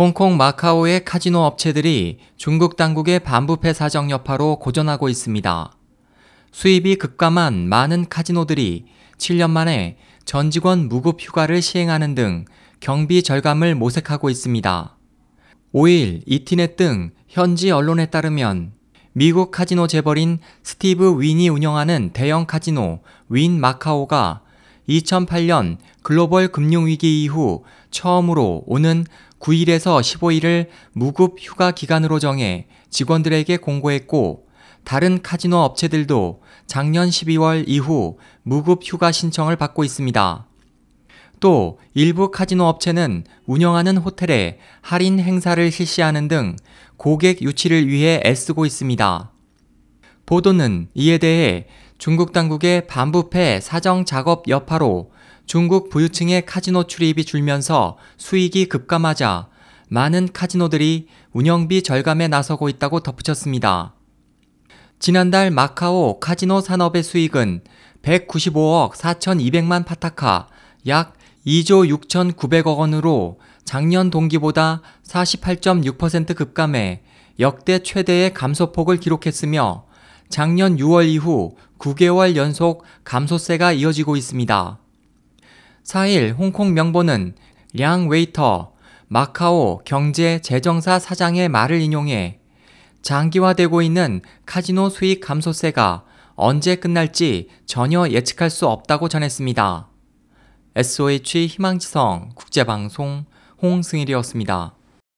홍콩 마카오의 카지노 업체들이 중국 당국의 반부패 사정 여파로 고전하고 있습니다. 수입이 급감한 많은 카지노들이 7년 만에 전 직원 무급 휴가를 시행하는 등 경비 절감을 모색하고 있습니다. 5일 이티넷 등 현지 언론에 따르면 미국 카지노 재벌인 스티브 윈이 운영하는 대형 카지노 윈 마카오가 2008년 글로벌 금융위기 이후 처음으로 오는 9일에서 15일을 무급 휴가 기간으로 정해 직원들에게 공고했고 다른 카지노 업체들도 작년 12월 이후 무급 휴가 신청을 받고 있습니다. 또 일부 카지노 업체는 운영하는 호텔에 할인 행사를 실시하는 등 고객 유치를 위해 애쓰고 있습니다. 보도는 이에 대해 중국 당국의 반부패 사정 작업 여파로 중국 부유층의 카지노 출입이 줄면서 수익이 급감하자 많은 카지노들이 운영비 절감에 나서고 있다고 덧붙였습니다. 지난달 마카오 카지노 산업의 수익은 195억 4,200만 파타카, 약 2조 6,900억 원으로 작년 동기보다 48.6% 급감해 역대 최대의 감소폭을 기록했으며 작년 6월 이후 9개월 연속 감소세가 이어지고 있습니다. 4일 홍콩 명보는 량 웨이터 마카오 경제 재정사 사장의 말을 인용해 장기화되고 있는 카지노 수익 감소세가 언제 끝날지 전혀 예측할 수 없다고 전했습니다. SOH 희망지성 국제방송 홍승일이었습니다.